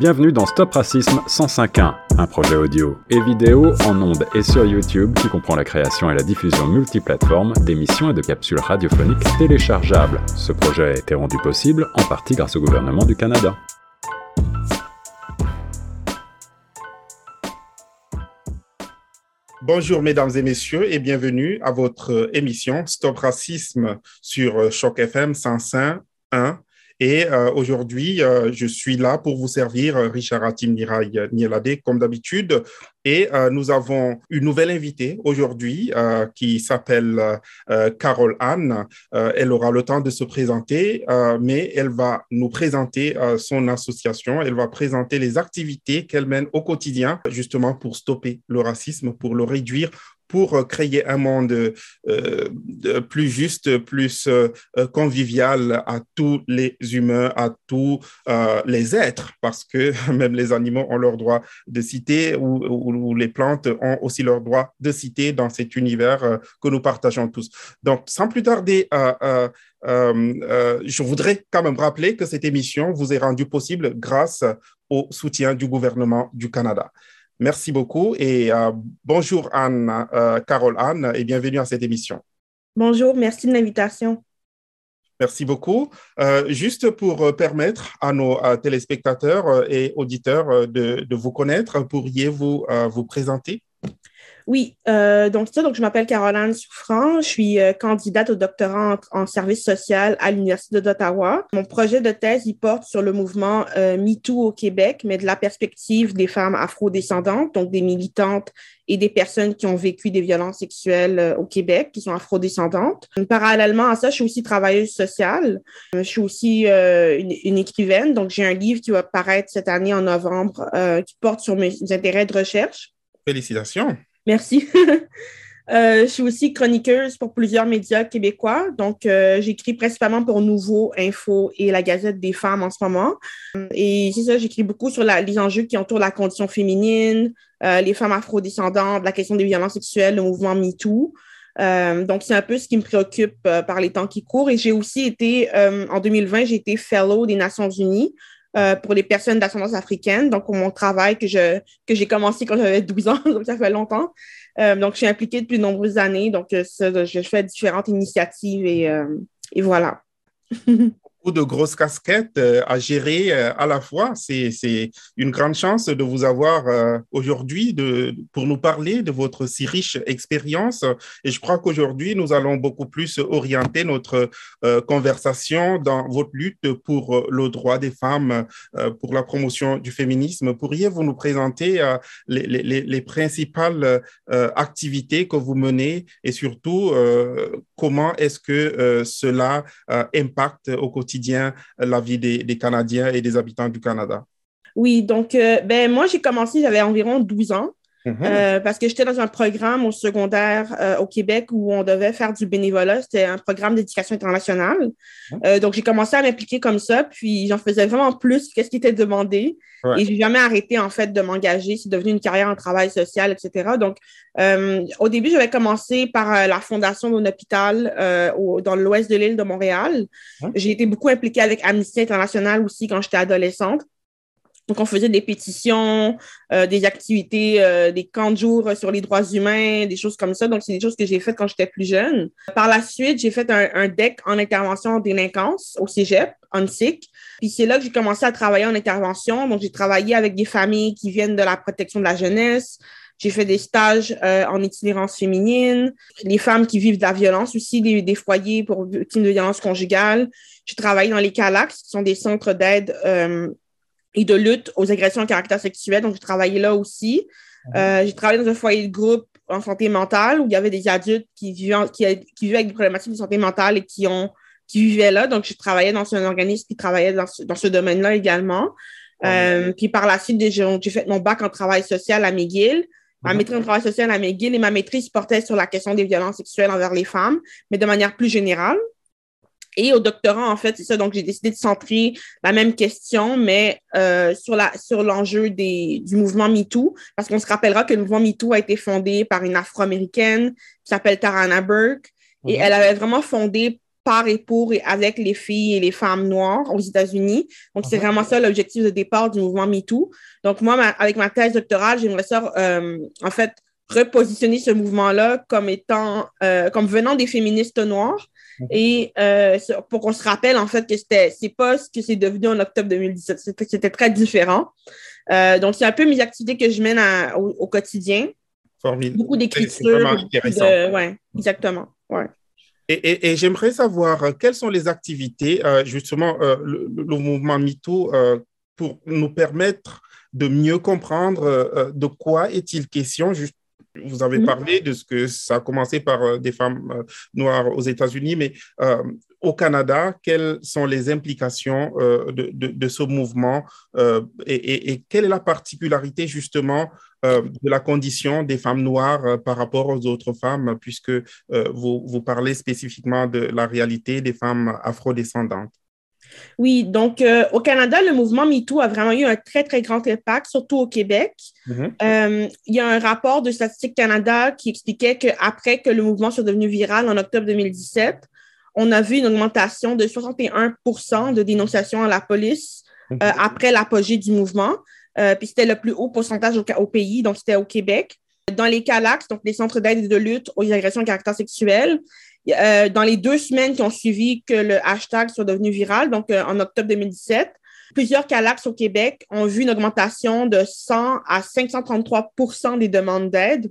Bienvenue dans Stop Racisme 105.1, un projet audio et vidéo en ondes et sur YouTube qui comprend la création et la diffusion multiplateforme d'émissions et de capsules radiophoniques téléchargeables. Ce projet a été rendu possible en partie grâce au gouvernement du Canada. Bonjour mesdames et messieurs et bienvenue à votre émission Stop Racisme sur Choc FM 105.1 et euh, aujourd'hui, euh, je suis là pour vous servir, euh, Richard Atim Nirai Nielade, comme d'habitude. Et nous avons une nouvelle invitée aujourd'hui qui s'appelle Carole Anne. elle aura le temps de se présenter, mais elle va nous présenter son association. Elle va présenter les activités qu'elle mène au quotidien, justement pour stopper le racisme, pour le réduire, pour euh, créer un monde euh, plus juste, plus euh, convivial à tous les humains, à tous les êtres, parce que même les animaux ont leur droit de citer ou, ou, les plantes ont aussi leur droit de citer dans cet univers que nous partageons tous. Donc, sans plus tarder, je voudrais quand même rappeler que cette émission vous est rendue possible grâce au soutien du gouvernement du Canada. Merci beaucoup et euh, bonjour Anne, euh, Carole Anne, et bienvenue à cette émission. Bonjour, merci de l'invitation. Merci beaucoup. Euh, juste pour permettre à nos téléspectateurs et auditeurs de, de vous connaître, pourriez-vous vous présenter? Oui, euh, donc ça, donc je m'appelle Caroline Souffrant, je suis euh, candidate au doctorat en, service social à l'Université d'Ottawa. Mon projet de thèse, il porte sur le mouvement euh, MeToo au Québec, mais de la perspective des femmes afrodescendantes, donc des militantes et des personnes qui ont vécu des violences sexuelles au Québec, qui sont afrodescendantes. Parallèlement à ça, je suis aussi travailleuse sociale. Je suis aussi une, une, écrivaine, donc j'ai un livre qui va paraître cette année en novembre qui porte sur mes intérêts de recherche. Félicitations. Merci. Euh, je suis aussi chroniqueuse pour plusieurs médias québécois. Donc, euh, j'écris principalement pour Nouveau, Info et la Gazette des femmes en ce moment. Et c'est ça, j'écris beaucoup sur les enjeux qui entourent la condition féminine, euh, les femmes afrodescendantes, la question des violences sexuelles, le mouvement MeToo. donc, c'est un peu ce qui me préoccupe par les temps qui courent. Et j'ai aussi été, en 2020, j'ai été fellow des Nations Unies euh, pour les personnes d'ascendance africaine. Donc, mon travail que je que j'ai commencé quand j'avais 12 ans, donc ça fait longtemps. Euh, donc, je suis impliquée depuis de nombreuses années. Donc, euh, je fais différentes initiatives et, et voilà. de grosses casquettes euh, à gérer euh, à la fois. C'est une grande chance de vous avoir euh, aujourd'hui pour nous parler de votre si riche expérience. Et je crois qu'aujourd'hui, nous allons beaucoup plus orienter notre conversation dans votre lutte pour le droit des femmes, pour la promotion du féminisme. Pourriez-vous nous présenter les, les, les, principales activités que vous menez et surtout comment est-ce que cela impacte au quotidien? La vie des, Canadiens et des habitants du Canada? Oui, donc, euh, ben, moi, j'ai commencé, j'avais environ 12 ans. Mhm. Euh, parce que j'étais dans un programme au secondaire euh, au Québec où on devait faire du bénévolat. C'était un programme d'éducation internationale. Mhm. donc, j'ai commencé à m'impliquer comme ça, puis j'en faisais vraiment plus que ce qui était demandé. Et j'ai jamais arrêté, en fait, de m'engager. C'est devenu une carrière en travail social, etc. Donc, au début, j'avais commencé par la fondation d'un hôpital dans l'ouest de l'île de Montréal. J'ai été beaucoup impliquée avec Amnesty International aussi quand j'étais adolescente. Donc, on faisait des pétitions, euh, des activités, euh, des camps de jour sur les droits humains, des choses comme ça. Donc, c'est des choses que j'ai faites quand j'étais plus jeune. Par la suite, j'ai fait un, un, DEC en intervention en délinquance au cégep, en SIC. Puis c'est là que j'ai commencé à travailler en intervention. Donc, j'ai travaillé avec des familles qui viennent de la protection de la jeunesse. J'ai fait des stages euh, en itinérance féminine, les femmes qui vivent de la violence aussi, des, des foyers pour victimes de violence conjugale. J'ai travaillé dans les CALAX, qui sont des centres d'aide et de lutte aux agressions à caractère sexuel. Donc, j'ai travaillé là aussi. Mhm. Euh, j'ai travaillé dans un foyer de groupe en santé mentale où il y avait des adultes qui vivaient, qui, qui vivaient avec des problématiques de santé mentale et qui, ont, qui vivaient là. Donc, j'ai travaillé dans un organisme qui travaillait dans ce, dans ce domaine-là également. Euh, puis par la suite, j'ai fait mon bac en travail social à McGill, ma mhm. maîtrise en travail social à McGill et ma maîtrise portait sur la question des violences sexuelles envers les femmes, mais de manière plus générale. Et au doctorat, en fait, c'est ça. Donc, j'ai décidé de centrer la même question, mais euh, sur la sur l'enjeu du mouvement MeToo, parce qu'on se rappellera que le mouvement MeToo a été fondé par une Afro-américaine qui s'appelle Tarana Burke, et mhm. elle avait vraiment fondé par et pour et avec les filles et les femmes noires aux États-Unis. Donc, c'est vraiment ça l'objectif de départ du mouvement MeToo. Donc, moi, avec ma thèse doctorale, j'aimerais ça, euh, en fait, repositionner ce mouvement-là comme étant, euh, comme venant des féministes noires. Mhm. Et euh, pour qu'on se rappelle, en fait, que c'était, c'est pas ce que c'est devenu en octobre 2017. C'était, très différent. donc, c'est un peu mes activités que je mène au, quotidien. Formidable. Beaucoup d'écriture. Oui, exactement. Ouais. Et, j'aimerais savoir euh, quelles sont les activités, euh, justement, euh, le, mouvement MeToo, pour nous permettre de mieux comprendre de quoi est-il question. Vous avez mm-hmm. parlé de ce que ça a commencé par des femmes noires aux États-Unis, mais au Canada, quelles sont les implications de, ce mouvement et, et, quelle est la particularité justement euh, de la condition des femmes noires euh, par rapport aux autres femmes, puisque euh, vous, vous parlez spécifiquement de la réalité des femmes afrodescendantes? Oui, donc au Canada, le mouvement MeToo a vraiment eu un très, très grand impact, surtout au Québec. Mm-hmm. il y a un rapport de Statistique Canada qui expliquait qu'après que le mouvement soit devenu viral en octobre 2017, on a vu une augmentation de 61% de dénonciations à la police mm-hmm. après l'apogée du mouvement. Euh, puis c'était le plus haut pourcentage au, pays, donc c'était au Québec. Dans les CALAX, donc les centres d'aide et de lutte aux agressions de caractère sexuel, euh, dans les deux semaines qui ont suivi que le hashtag soit devenu viral, donc euh, en octobre 2017, plusieurs CALAX au Québec ont vu une augmentation de 100 à 533% des demandes d'aide,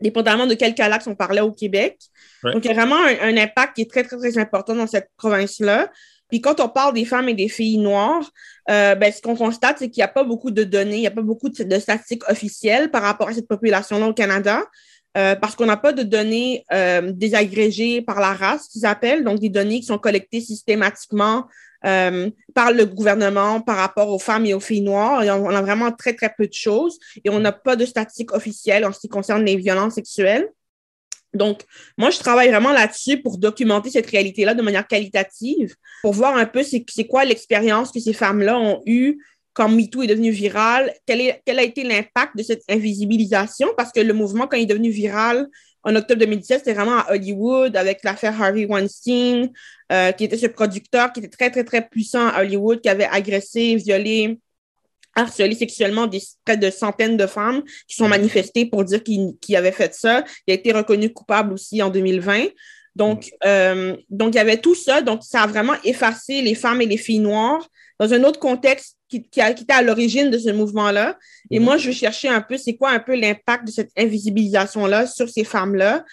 dépendamment de quel CALAX on parlait au Québec. Donc, il y a vraiment un, un, impact qui est très, très, très important dans cette province-là. Puis quand on parle des femmes et des filles noires, euh, ben, ce qu'on constate, c'est qu'il n'y a pas beaucoup de données, il n'y a pas beaucoup de, statistiques officielles par rapport à cette population-là au Canada. Euh, parce qu'on n'a pas de données euh, désagrégées par la race, qu'ils appellent, donc des données qui sont collectées systématiquement par le gouvernement par rapport aux femmes et aux filles noires. on, a vraiment très, très peu de choses et on n'a pas de statistiques officielles en ce qui concerne les violences sexuelles. Donc, moi, je travaille vraiment là-dessus pour documenter cette réalité-là de manière qualitative, pour voir un peu c'est quoi l'expérience que ces femmes-là ont eue quand MeToo est devenu viral, quel, est, quel a été l'impact de cette invisibilisation, parce que le mouvement, quand il est devenu viral en octobre 2017, c'était vraiment à Hollywood avec l'affaire Harvey Weinstein, euh, qui était ce producteur qui était très, très, très puissant à Hollywood, qui avait agressé, violé harcelé sexuellement des, près de centaines de femmes qui sont manifestées pour dire qu'il avait fait ça. Il a été reconnu coupable aussi en 2020. Donc, euh, donc, il y avait tout ça. Donc, ça a vraiment effacé les femmes et les filles noires dans un autre contexte qui, qui, était à l'origine de ce mouvement-là. Et moi, je chercher un peu, c'est quoi un peu l'impact de cette invisibilisation-là sur ces femmes-là?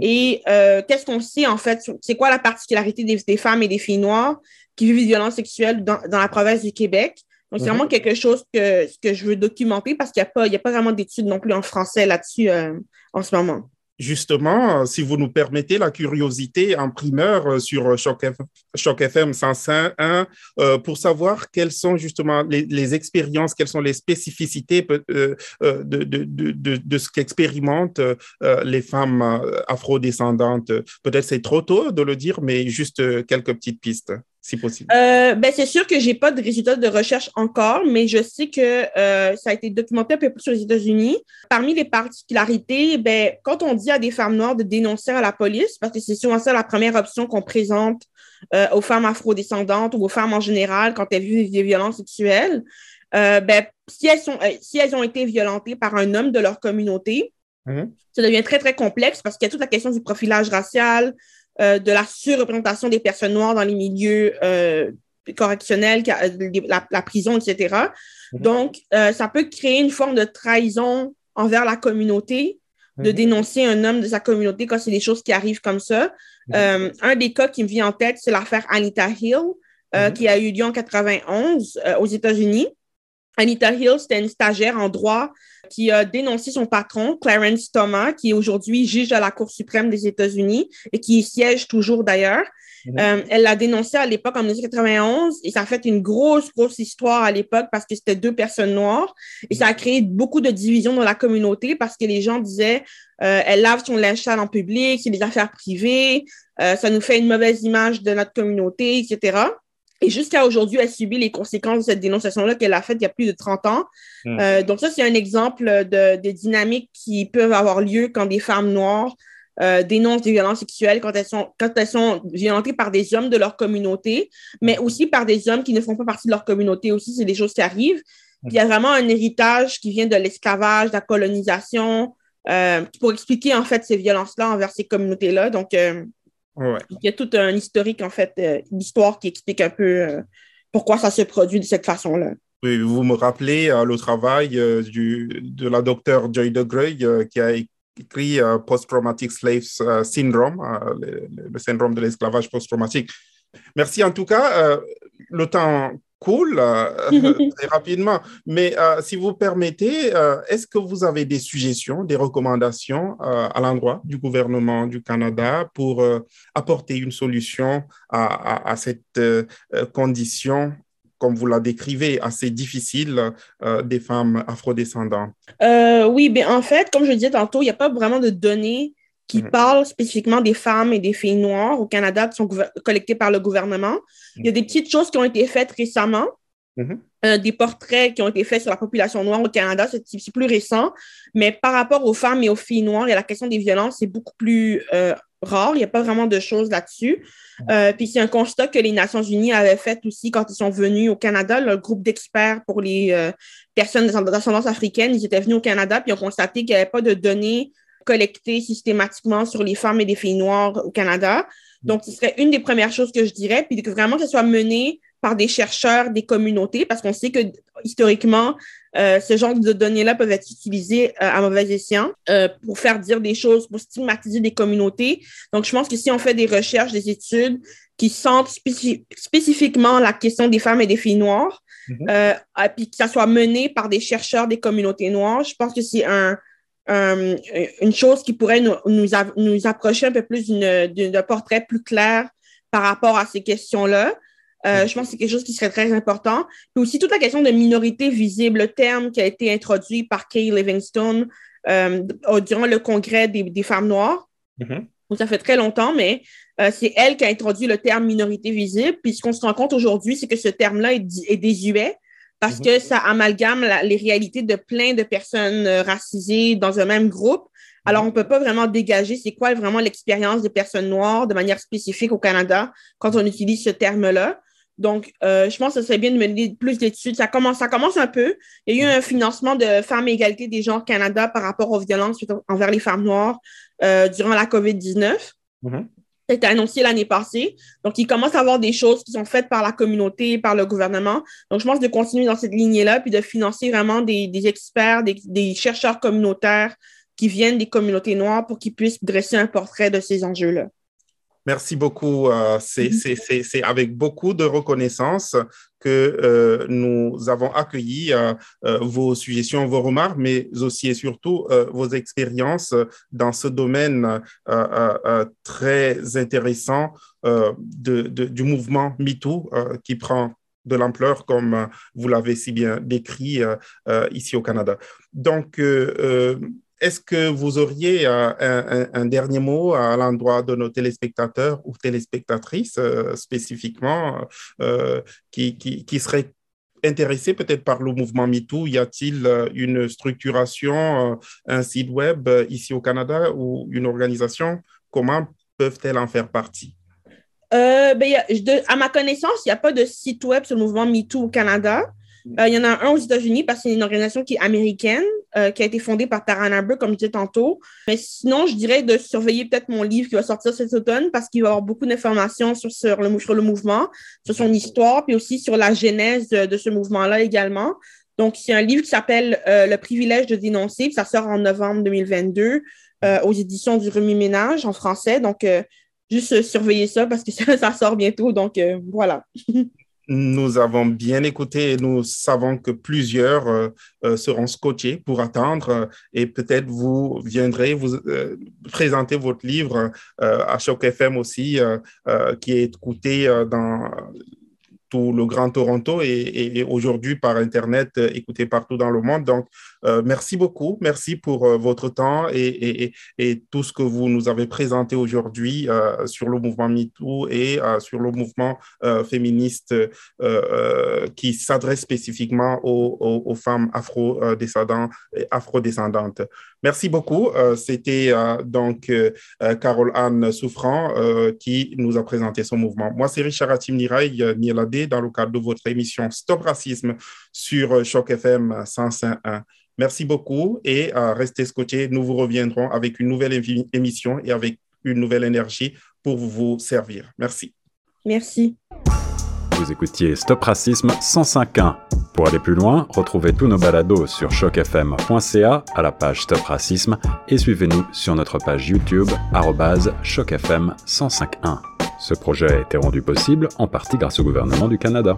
Et euh, qu'est-ce qu'on sait, en fait, c'est quoi la particularité des, des, femmes et des filles noires qui vivent des violences sexuelles dans, dans la province du Québec? Donc, c'est vraiment mhm. quelque chose que, que je veux documenter parce qu'il n'y a, pas, a pas vraiment d'études non plus en français là-dessus euh, en ce moment. Justement, si vous nous permettez la curiosité en primeur euh, sur Choc, FM 105.1 euh, pour savoir quelles sont justement les, expériences, quelles sont les spécificités de, de, de, ce qu'expérimentent les femmes afrodescendantes. Peut-être c'est trop tôt de le dire, mais juste quelques petites pistes si possible? Euh, ben, c'est sûr que j'ai pas de résultats de recherche encore, mais je sais que euh, ça a été documenté un peu plus sur les États-Unis. Parmi les particularités, ben, quand on dit à des femmes noires de dénoncer à la police, parce que c'est souvent ça la première option qu'on présente euh, aux femmes afrodescendantes ou aux femmes en général quand elles vivent des violences sexuelles, ben, si, elles sont, si elles ont été violentées par un homme de leur communauté, mmh. ça devient très, très complexe parce qu'il y a toute la question du profilage racial, euh, de la surreprésentation des personnes noires dans les milieux euh, correctionnels, la, prison, etc. Mhm. Donc, euh, ça peut créer une forme de trahison envers la communauté, de mhm. dénoncer un homme de sa communauté quand c'est des choses qui arrivent comme ça. Mhm. un des cas qui me vient en tête, c'est l'affaire Anita Hill, qui a eu lieu en 91 aux États-Unis. Anita Hill, c'était une stagiaire en droit qui a dénoncé son patron, Clarence Thomas, qui est aujourd'hui juge à la Cour suprême des États-Unis et qui y siège toujours d'ailleurs. Mhm. Euh, elle l'a dénoncé à l'époque en 1991 et ça a fait une grosse, grosse histoire à l'époque parce que c'était deux personnes noires et ça a créé beaucoup de divisions dans la communauté parce que les gens disaient euh, elle lave son linge sale en public, c'est des affaires privées, euh, ça nous fait une mauvaise image de notre communauté, etc. Et jusqu'à aujourd'hui, elle subit les conséquences de cette dénonciation-là qu'elle a faite il y a plus de 30 ans. Hmm. Euh, donc ça, c'est un exemple de, des dynamiques qui peuvent avoir lieu quand des femmes noires dénoncent des violences sexuelles quand elles, sont, quand elles sont violentées par des hommes de leur communauté, mais aussi par des hommes qui ne font pas partie de leur communauté aussi. C'est des choses qui arrivent. il y a vraiment un héritage qui vient de l'esclavage, de la colonisation, pour expliquer en fait ces violences-là envers ces communautés-là. Donc, il y a tout un historique, en fait, d'histoire qui explique un peu pourquoi ça se produit de cette façon-là. Oui, vous me rappelez euh, le travail euh, du, de la docteure Joy euh, qui a écrit Post-Traumatic Slave Syndrome, le, syndrome de l'esclavage post-traumatique. Merci en tout cas. le temps coule très rapidement. Mais si vous permettez, est-ce que vous avez des suggestions, des recommandations à l'endroit du gouvernement du Canada pour apporter une solution à, à cette condition comme vous la décrivez, assez difficile euh, des femmes afrodescendantes? Euh, oui, bien, en fait, comme je disais tantôt, il n'y a pas vraiment de données qui mhm. parlent spécifiquement des femmes et des filles noires au Canada qui sont collectées par le gouvernement. Il y a des petites choses qui ont été faites récemment. Mhm. Euh, des portraits qui ont été faits sur la population noire au Canada, c'est plus récent, mais par rapport aux femmes et aux filles noires et à la question des violences, c'est beaucoup plus rare. Il n'y a pas vraiment de choses là-dessus. Euh, puis c'est un constat que les Nations Unies avaient fait aussi quand ils sont venus au Canada. Le groupe d'experts pour les euh, personnes d'ascendance africaine, ils étaient venus au Canada puis ont constaté qu'il n'y avait pas de données collectées systématiquement sur les femmes et les filles noires au Canada. Donc, ce serait une des premières choses que je dirais, puis que vraiment que ce soit mené par des chercheurs des communautés, parce qu'on sait que historiquement, euh, ce genre de données-là peuvent être utilisées euh, à mauvais escient euh, pour faire dire des choses, pour stigmatiser des communautés. Donc, je pense que si on fait des recherches, des études qui sentent spécifiquement la question des femmes et des filles noires, mm puis que ça soit mené par des chercheurs des communautés noires, je pense que c'est un, une chose qui pourrait nous, nous, nous approcher un peu plus d'un portrait plus clair par rapport à ces questions-là. Euh, je pense que c'est quelque chose qui serait très important. Puis aussi toute la question de minorité visible, le terme qui a été introduit par Kay Livingstone euh, durant le congrès des, des femmes noires. Mm-hmm. ça fait très longtemps, mais euh, c'est elle qui a introduit le terme minorité visible. Puis ce qu'on se rend compte aujourd'hui, c'est que ce terme-là est, est, désuet parce mm-hmm. que ça amalgame les réalités de plein de personnes euh, racisées dans un même groupe. Alors, on ne peut pas vraiment dégager c'est quoi vraiment l'expérience des personnes noires de manière spécifique au Canada quand on utilise ce terme-là. Donc, euh, je pense que ce serait bien de mener plus d'études. Ça commence, ça commence un peu. Il y a eu un financement de Femmes et Égalité des genres Canada par rapport aux violences envers les femmes noires euh, durant la COVID-19. Mm été annoncé l'année passée. Donc, il commence à avoir des choses qui sont faites par la communauté, par le gouvernement. Donc, je pense de continuer dans cette lignée-là, puis de financer vraiment des, experts, des, des, chercheurs communautaires qui viennent des communautés noires pour qu'ils puissent dresser un portrait de ces enjeux-là. Merci beaucoup. Euh, c'est avec beaucoup de reconnaissance que euh, nous avons accueilli euh, vos suggestions, vos remarques, mais aussi et surtout vos expériences dans ce domaine très intéressant de, du mouvement MeToo qui prend de l'ampleur comme vous l'avez si bien décrit ici au Canada. Donc, est-ce que vous auriez euh, un, dernier mot à l'endroit de nos téléspectateurs ou téléspectatrices euh, spécifiquement euh, qui, qui, seraient intéressés peut-être par le mouvement MeToo? Y a-t-il une structuration, un site web ici au Canada ou une organisation? Comment peuvent-elles en faire partie? Ben, à ma connaissance, il n'y a pas de site web sur le mouvement MeToo au Canada. Euh, il y en a un aux États-Unis parce que c'est une organisation qui est américaine, euh, qui a été fondée par Tara Harber, comme je disais tantôt. Mais sinon, je dirais de surveiller peut-être mon livre qui va sortir cet automne parce qu'il va y avoir beaucoup d'informations sur, le, mouvement, sur son histoire, puis aussi sur la genèse de, ce mouvement-là également. Donc, c'est un livre qui s'appelle euh, Le privilège de dénoncer, puis ça sort en novembre 2022 aux éditions du Remis Ménage en français. Donc, juste surveiller ça parce que ça sort bientôt. Donc, voilà. nous avons bien écouté et nous savons que plusieurs euh, euh, seront scotchés pour attendre euh, et peut-être vous viendrez vous présenter votre livre à Choc FM aussi, qui est écouté dans tout le Grand Toronto et, aujourd'hui par Internet écouté partout dans le monde. Donc, merci beaucoup. Merci pour votre temps et, et, tout ce que vous nous avez présenté aujourd'hui sur le mouvement MeToo et sur le mouvement féministe qui s'adresse spécifiquement aux, aux femmes afro-descendantes. Afro Merci beaucoup. C'était donc Carole Anne Souffrant qui nous a présenté son mouvement. Moi, c'est Richard Atim Niraï Nieladé dans le cadre de votre émission Stop Racisme sur Choc FM 105.1. Merci beaucoup et restez scotché. Nous vous reviendrons avec une nouvelle émission et avec une nouvelle énergie pour vous servir. Merci. Merci. Vous écoutiez Stop Racisme 105.1. Pour aller plus loin, retrouvez tous nos balados sur chocfm.ca à la page Stop Racisme et suivez-nous sur notre page YouTube chocfm 105.1. Ce projet a été rendu possible en partie grâce au gouvernement du Canada.